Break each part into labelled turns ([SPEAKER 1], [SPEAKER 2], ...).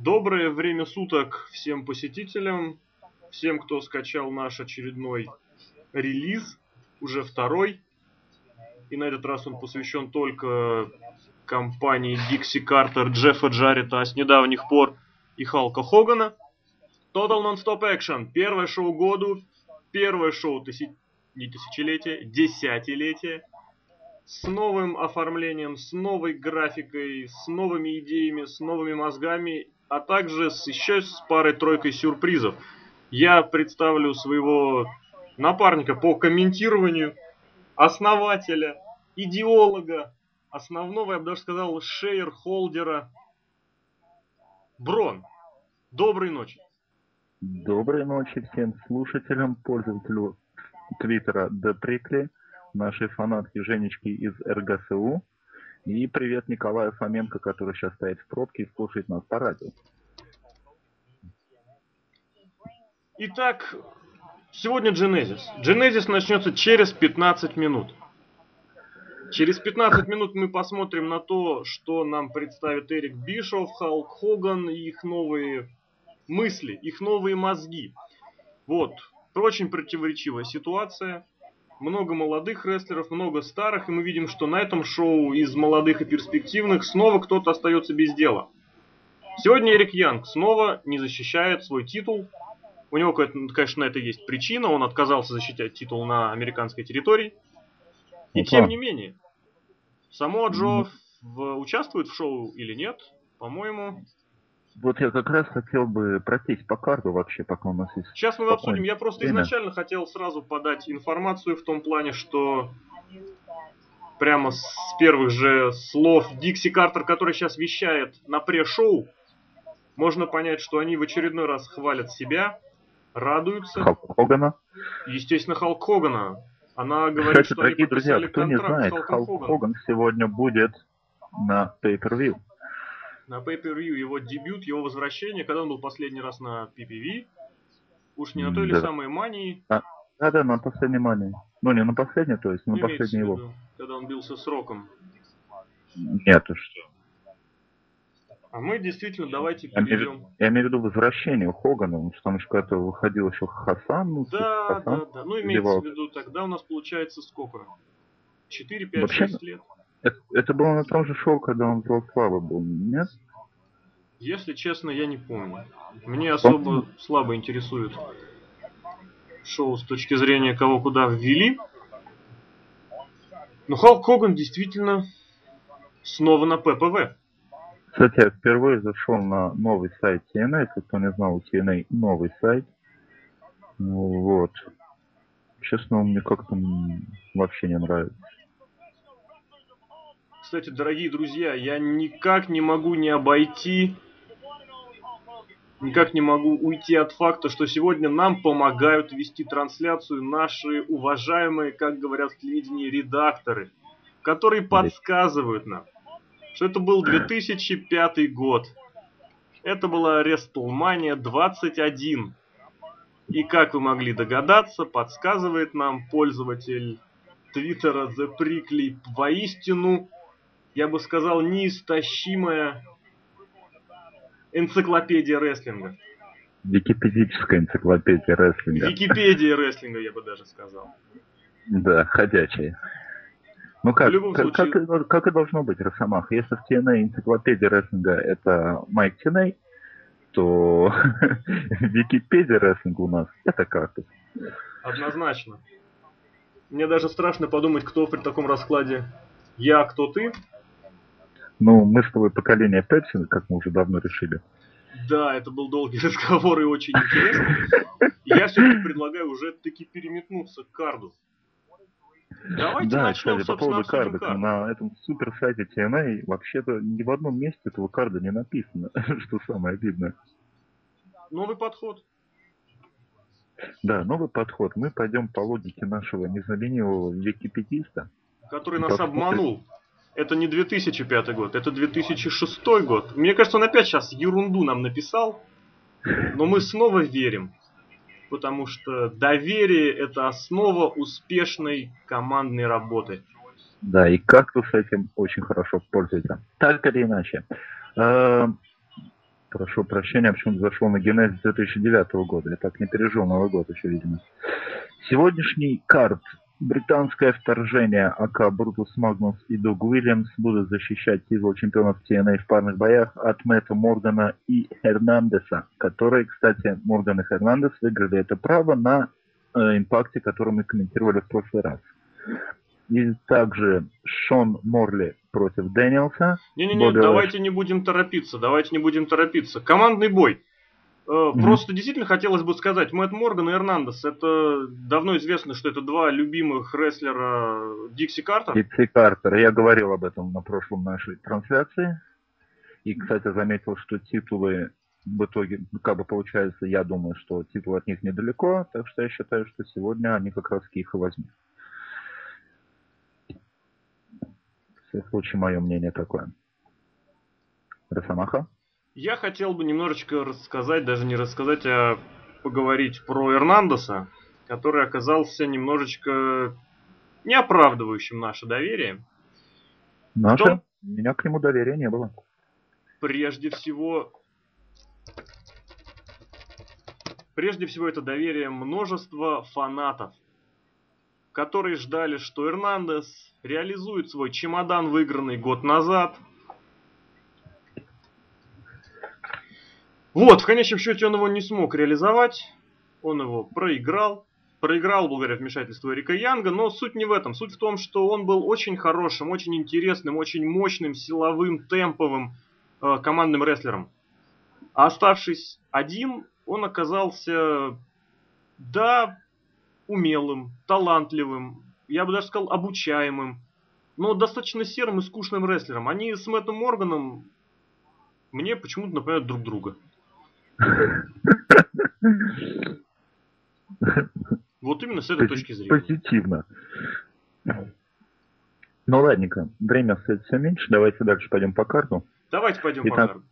[SPEAKER 1] Доброе время суток всем посетителям, всем, кто скачал наш очередной релиз, уже второй. И на этот раз он посвящен только компании Дикси Картер, Джеффа Джарета, а с недавних пор и Халка Хогана. Total Non-Stop Action. Первое шоу году, первое шоу тысяч... не тысячелетия, десятилетия с новым оформлением, с новой графикой, с новыми идеями, с новыми мозгами, а также с еще с парой-тройкой сюрпризов. Я представлю своего напарника по комментированию, основателя, идеолога, основного, я бы даже сказал, шейер-холдера Брон. Доброй ночи.
[SPEAKER 2] Доброй ночи всем слушателям, пользователю твиттера Деприкли нашей фанатки Женечки из РГСУ. И привет Николаю Фоменко, который сейчас стоит в пробке и слушает нас по радио.
[SPEAKER 1] Итак, сегодня Genesis. Genesis начнется через 15 минут. Через 15 минут мы посмотрим на то, что нам представит Эрик Бишов, Халк Хоган и их новые мысли, их новые мозги. Вот. Очень противоречивая ситуация много молодых рестлеров, много старых, и мы видим, что на этом шоу из молодых и перспективных снова кто-то остается без дела. Сегодня Эрик Янг снова не защищает свой титул. У него, конечно, на это есть причина. Он отказался защищать титул на американской территории. И Опа. тем не менее, само Джо в, участвует в шоу или нет, по-моему,
[SPEAKER 2] вот я как раз хотел бы пройтись по карту вообще, пока у нас есть...
[SPEAKER 1] Сейчас мы обсудим. Я просто время. изначально хотел сразу подать информацию в том плане, что прямо с первых же слов Дикси Картер, который сейчас вещает на пре-шоу, можно понять, что они в очередной раз хвалят себя, радуются.
[SPEAKER 2] Халк Хогана.
[SPEAKER 1] Естественно, Халк Хогана. Она говорит, Кстати,
[SPEAKER 2] что дорогие друзья, кто не знает, Халк Хоган сегодня будет на Pay-Per-View
[SPEAKER 1] на Pay-Per-View его дебют, его возвращение, когда он был последний раз на PPV. Уж не на той да. ли самой мании.
[SPEAKER 2] А, да, да, на последней мании. Ну, не на последней, то есть, на последней его. Виду,
[SPEAKER 1] когда он бился с Роком.
[SPEAKER 2] Нет, что.
[SPEAKER 1] А мы действительно давайте перейдем.
[SPEAKER 2] Я, я имею в виду возвращение Хогана, потому что там еще когда-то выходил еще Хасан. Ну,
[SPEAKER 1] да, Хасан да, да. Ну, имеется в виду, тогда у нас получается сколько? 4, 5, Вообще, 6 лет.
[SPEAKER 2] Это, это было на том же шоу, когда он в Слава был, нет?
[SPEAKER 1] Если честно, я не помню. Мне особо слабо интересует шоу с точки зрения кого куда ввели. Но Халк Хоган действительно снова на ППВ.
[SPEAKER 2] Кстати, я впервые зашел на новый сайт TNA, если кто не знал, у TNA новый сайт. Вот. Честно, он мне как-то вообще не нравится.
[SPEAKER 1] Кстати, дорогие друзья, я никак не могу не обойти, никак не могу уйти от факта, что сегодня нам помогают вести трансляцию наши уважаемые, как говорят в телевидении, редакторы, которые подсказывают нам, что это был 2005 год. Это была WrestleMania 21. И как вы могли догадаться, подсказывает нам пользователь Твиттера The Prickly воистину я бы сказал, неистощимая энциклопедия рестлинга.
[SPEAKER 2] Википедическая энциклопедия рестлинга.
[SPEAKER 1] Википедия рестлинга, я бы даже сказал.
[SPEAKER 2] Да, ходячая. Ну как, как, случае... как, как и должно быть, Росомах. Если в TNA энциклопедия рестлинга это Майк Тиней, то Википедия рестлинга у нас это кактус.
[SPEAKER 1] Однозначно. Мне даже страшно подумать, кто при таком раскладе я, а кто ты.
[SPEAKER 2] Ну, мы с тобой поколение Пепси, как мы уже давно решили.
[SPEAKER 1] Да, это был долгий разговор и очень интересный. Я все-таки предлагаю уже таки переметнуться к карду.
[SPEAKER 2] Давайте да, начнем, кстати, по поводу карда. Кард. На этом супер сайте TNA вообще-то ни в одном месте этого карда не написано, что самое обидное.
[SPEAKER 1] Новый подход.
[SPEAKER 2] Да, новый подход. Мы пойдем по логике нашего незаменимого википедиста.
[SPEAKER 1] Который нас обманул это не 2005 год, это 2006 год. Мне кажется, он опять сейчас ерунду нам написал, но мы снова верим. Потому что доверие – это основа успешной командной работы.
[SPEAKER 2] Да, и как-то с этим очень хорошо пользуется. Так или иначе. Э, Прошу прощения, почему-то зашел на генез 2009 года. Я так не пережил Новый год еще, видимо. Сегодняшний карт. Британское вторжение АК Брутус Магнус и Дог Уильямс будут защищать титул чемпионов TNA в парных боях от Мэтта Моргана и Хернандеса, которые, кстати, Морган и Хернандес выиграли это право на э, импакте, который мы комментировали в прошлый раз. И также Шон Морли против Дэниелса.
[SPEAKER 1] Не-не-не, давайте не будем торопиться, давайте не будем торопиться. Командный бой. Mm-hmm. Просто действительно хотелось бы сказать, Мэтт Морган и Эрнандес, это давно известно, что это два любимых рестлера Дикси Картер.
[SPEAKER 2] Дикси Картер, я говорил об этом на прошлом нашей трансляции. И, кстати, заметил, что титулы в итоге, как бы получается, я думаю, что титул от них недалеко, так что я считаю, что сегодня они как раз их и возьмут. всяком случае, мое мнение такое. Росомаха?
[SPEAKER 1] Я хотел бы немножечко рассказать, даже не рассказать, а поговорить про Эрнандеса, который оказался немножечко не оправдывающим наше доверие.
[SPEAKER 2] Наше? Том, У меня к нему доверия не было.
[SPEAKER 1] Прежде всего, прежде всего это доверие множества фанатов, которые ждали, что Эрнандес реализует свой чемодан, выигранный год назад. Вот, в конечном счете он его не смог реализовать, он его проиграл. Проиграл благодаря вмешательству Эрика Янга, но суть не в этом. Суть в том, что он был очень хорошим, очень интересным, очень мощным, силовым, темповым э, командным рестлером. А оставшись один, он оказался, да, умелым, талантливым, я бы даже сказал обучаемым, но достаточно серым и скучным рестлером. Они с Мэттом Морганом мне почему-то напоминают друг друга. Вот именно с этой точки зрения.
[SPEAKER 2] Позитивно. Ну ладненько, время остается все меньше, давайте дальше пойдем по карту.
[SPEAKER 1] Давайте пойдем Итак, по карту.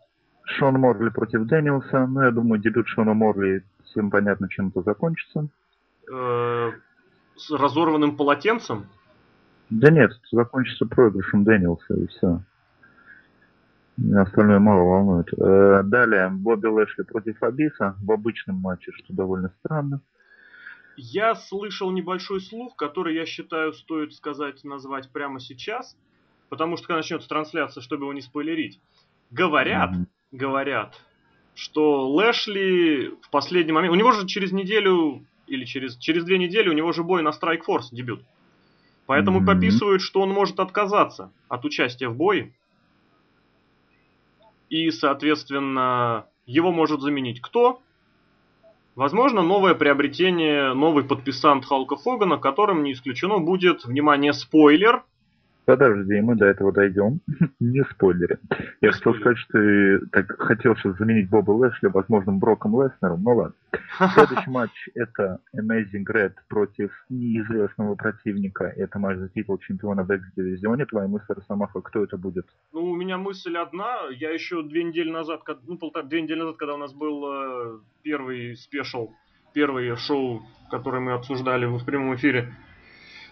[SPEAKER 2] Шон Морли против Дэниелса. Ну, я думаю, дебют Шона Морли, всем понятно, чем это закончится.
[SPEAKER 1] Э, с разорванным полотенцем?
[SPEAKER 2] Да нет, закончится проигрышем Дэниелса и все. Меня остальное мало волнует. Э, далее, Бобби Лэшли против Абиса в обычном матче, что довольно странно.
[SPEAKER 1] Я слышал небольшой слух, который я считаю стоит сказать, назвать прямо сейчас, потому что когда начнется трансляция, чтобы его не спойлерить. Говорят, mm-hmm. говорят, что Лэшли в последний момент... У него же через неделю или через, через две недели у него же бой на Strike Force дебют. Поэтому mm-hmm. пописывают, что он может отказаться от участия в бое. И, соответственно, его может заменить кто? Возможно, новое приобретение, новый подписант Халка Фогана, которым не исключено будет, внимание, спойлер,
[SPEAKER 2] Подожди, мы до этого дойдем. не спойлери. Я хотел сказать, что ты так хотел сейчас заменить Боба Лэшли возможным Броком Леснером, ну ладно. Следующий матч это Amazing Red против неизвестного противника. Это матч за титул чемпиона в X-дивизионе. Твоя мысль, Росомаха, кто это будет?
[SPEAKER 1] Ну, у меня мысль одна. Я еще две недели назад, ну, полтора, две недели назад, когда у нас был э, первый спешл, первое шоу, которое мы обсуждали в прямом эфире,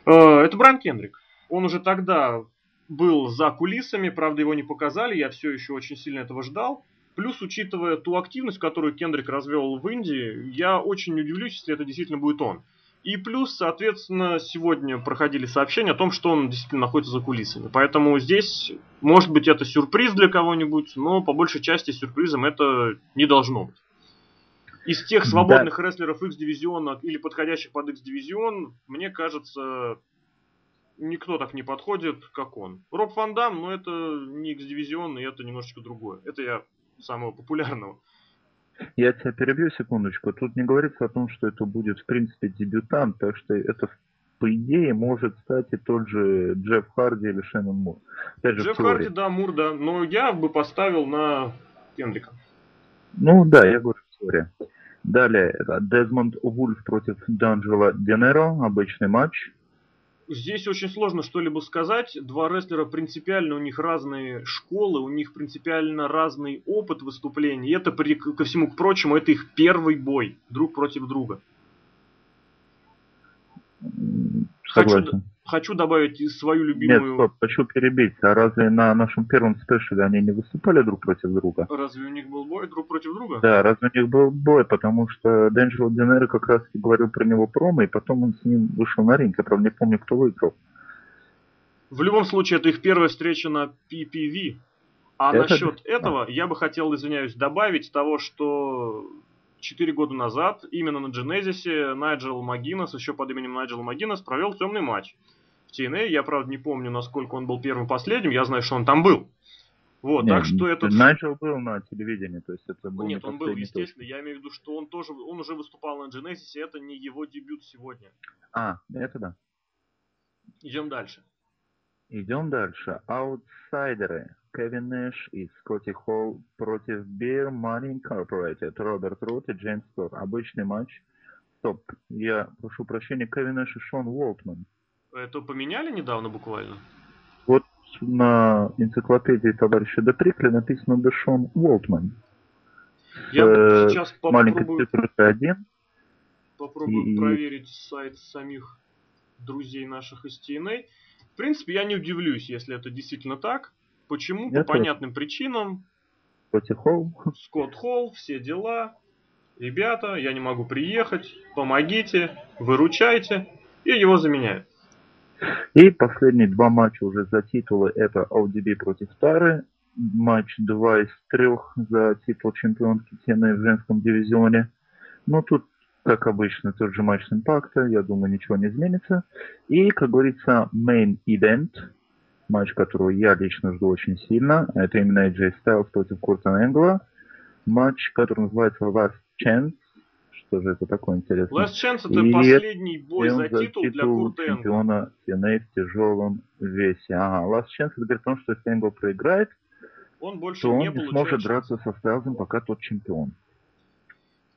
[SPEAKER 1] э, это Брайан Кендрик. Он уже тогда был за кулисами, правда его не показали, я все еще очень сильно этого ждал. Плюс, учитывая ту активность, которую Кендрик развел в Индии, я очень удивлюсь, если это действительно будет он. И плюс, соответственно, сегодня проходили сообщения о том, что он действительно находится за кулисами. Поэтому здесь, может быть, это сюрприз для кого-нибудь, но по большей части сюрпризом это не должно быть. Из тех свободных да. рестлеров X-дивизиона или подходящих под X-дивизион, мне кажется, никто так не подходит, как он. Роб Ван Дам, но это не X-дивизионный, это немножечко другое. Это я самого популярного.
[SPEAKER 2] Я тебя перебью секундочку. Тут не говорится о том, что это будет, в принципе, дебютант, так что это, по идее, может стать и тот же Джефф Харди или Шеннон Мур.
[SPEAKER 1] Опять же, Джефф Харди, да, Мур, да. Но я бы поставил на Кендрика.
[SPEAKER 2] Ну да, я говорю в теории. Далее, Дезмонд Вульф против Данджела Денеро, обычный матч.
[SPEAKER 1] Здесь очень сложно что-либо сказать. Два рестлера принципиально, у них разные школы, у них принципиально разный опыт выступлений. И это, при, ко всему к прочему, это их первый бой друг против друга. Хочу, хочу добавить свою любимую...
[SPEAKER 2] Нет, стоп, хочу перебить. А разве на нашем первом спешле они не выступали друг против друга?
[SPEAKER 1] Разве у них был бой друг против друга?
[SPEAKER 2] Да, разве у них был бой, потому что Дэнджело Динери как раз говорил про него промо, и потом он с ним вышел на ринг. Я, правда, не помню, кто выиграл.
[SPEAKER 1] В любом случае, это их первая встреча на PPV. А это... насчет этого я бы хотел, извиняюсь, добавить того, что 4 года назад именно на Genesis Найджел Магинес, еще под именем Найджел Магинес, провел темный матч в TNA. Я, правда, не помню, насколько он был первым последним. Я знаю, что он там был. Вот, Нет, так что этот...
[SPEAKER 2] Найджел был на телевидении, то есть это был
[SPEAKER 1] Нет, он был, естественно. Я имею в виду, что он тоже, он уже выступал на Genesis, это не его дебют сегодня.
[SPEAKER 2] А, это да.
[SPEAKER 1] Идем дальше.
[SPEAKER 2] Идем дальше. Аутсайдеры. Кевин Нэш и Скотти Холл против Beer Money Incorporated, Роберт Рут и Джеймс Скотт. Обычный матч. Стоп, я прошу прощения, Кевин Нэш и Шон Уолтман.
[SPEAKER 1] Это поменяли недавно буквально?
[SPEAKER 2] Вот на энциклопедии товарища Деприкли написано Дэшон Уолтман.
[SPEAKER 1] Я э, сейчас попробую...
[SPEAKER 2] один.
[SPEAKER 1] Попробую и... проверить сайт самих друзей наших из TNA. В принципе, я не удивлюсь, если это действительно так. Почему? Я По тоже. понятным причинам.
[SPEAKER 2] Скотти Холл.
[SPEAKER 1] Скотт Холл, все дела. Ребята, я не могу приехать, помогите, выручайте. И его заменяют.
[SPEAKER 2] И последние два матча уже за титулы это ODB против Тары. Матч 2 из 3 за титул чемпионки TNA в женском дивизионе. Ну, тут, как обычно, тот же матч с импакта. Я думаю, ничего не изменится. И, как говорится, main event. Матч, которого я лично жду очень сильно. Это именно AJ Styles против Курта Энгла. Матч, который называется Last Chance что же это такое интересное.
[SPEAKER 1] Last Chance это и последний бой за титул, титул для Курта
[SPEAKER 2] чемпиона TNA в тяжелом весе. Ага, Last Chance это говорит о том, что если Энгл проиграет,
[SPEAKER 1] он больше
[SPEAKER 2] то он
[SPEAKER 1] не,
[SPEAKER 2] не сможет драться со Стайлзом, пока тот чемпион.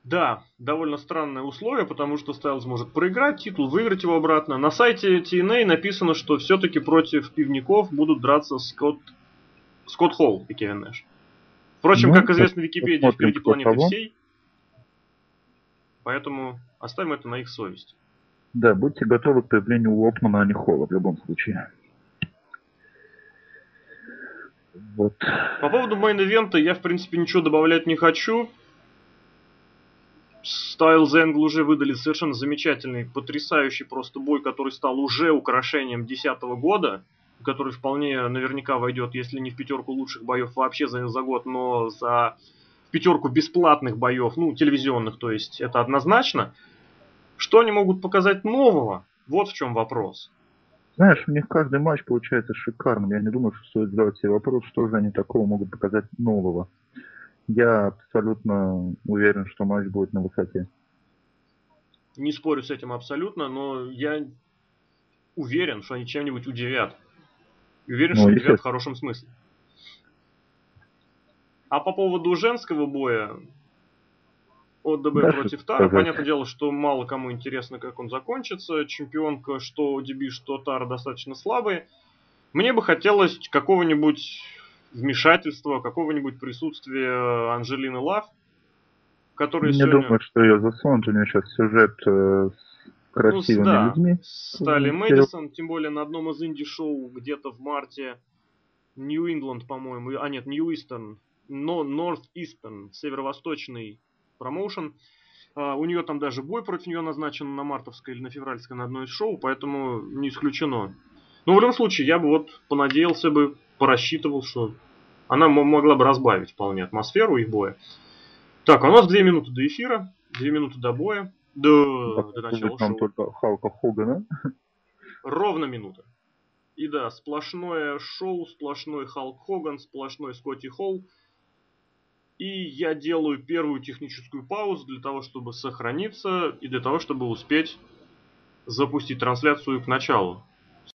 [SPEAKER 1] Да, довольно странное условие, потому что Стайлз может проиграть титул, выиграть его обратно. На сайте TNA написано, что все-таки против пивников будут драться Скотт, Скотт Холл и Кевин Нэш. Впрочем, ну, как известно в Википедии, впереди планеты всей. Поэтому оставим это на их совесть.
[SPEAKER 2] Да, будьте готовы к появлению Уолтмана, а не Холла в любом случае.
[SPEAKER 1] Вот. По поводу main event а я, в принципе, ничего добавлять не хочу. Стайлз Энгл уже выдали совершенно замечательный, потрясающий просто бой, который стал уже украшением 2010 года, который вполне наверняка войдет, если не в пятерку лучших боев вообще за, за год, но за пятерку бесплатных боев, ну, телевизионных, то есть это однозначно. Что они могут показать нового? Вот в чем вопрос.
[SPEAKER 2] Знаешь, у них каждый матч получается шикарным. Я не думаю, что стоит задавать себе вопрос, что же они такого могут показать нового. Я абсолютно уверен, что матч будет на высоте.
[SPEAKER 1] Не спорю с этим абсолютно, но я уверен, что они чем-нибудь удивят. Уверен, ну, что удивят в хорошем смысле. А по поводу женского боя, ОДБ да, против Тара, понятное дело, что мало кому интересно, как он закончится. Чемпионка, что ОДБ, что Тара достаточно слабые. Мне бы хотелось какого-нибудь вмешательства, какого-нибудь присутствия Анжелины Лав, которая
[SPEAKER 2] Не
[SPEAKER 1] сегодня...
[SPEAKER 2] думаю, что ее засунут. У нее сейчас сюжет э, с красивыми ну, да, людьми.
[SPEAKER 1] Стали Мэдисон, тем более на одном из инди-шоу где-то в марте. Нью-Ингланд, по-моему, а нет, Нью-Истон, но Northeastern, северо-восточный промоушен. Uh, у нее там даже бой против нее назначен на мартовской или на февральской на одной из шоу, поэтому не исключено. Но в любом случае, я бы вот понадеялся бы, порассчитывал, что она могла бы разбавить вполне атмосферу их боя. Так, а у нас две минуты до эфира, две минуты до боя, до, до начала шоу.
[SPEAKER 2] только Халка Хогана.
[SPEAKER 1] Ровно минута. И да, сплошное шоу, сплошной Халк Хоган, сплошной Скотти Холл. И я делаю первую техническую паузу для того, чтобы сохраниться и для того, чтобы успеть запустить трансляцию к началу.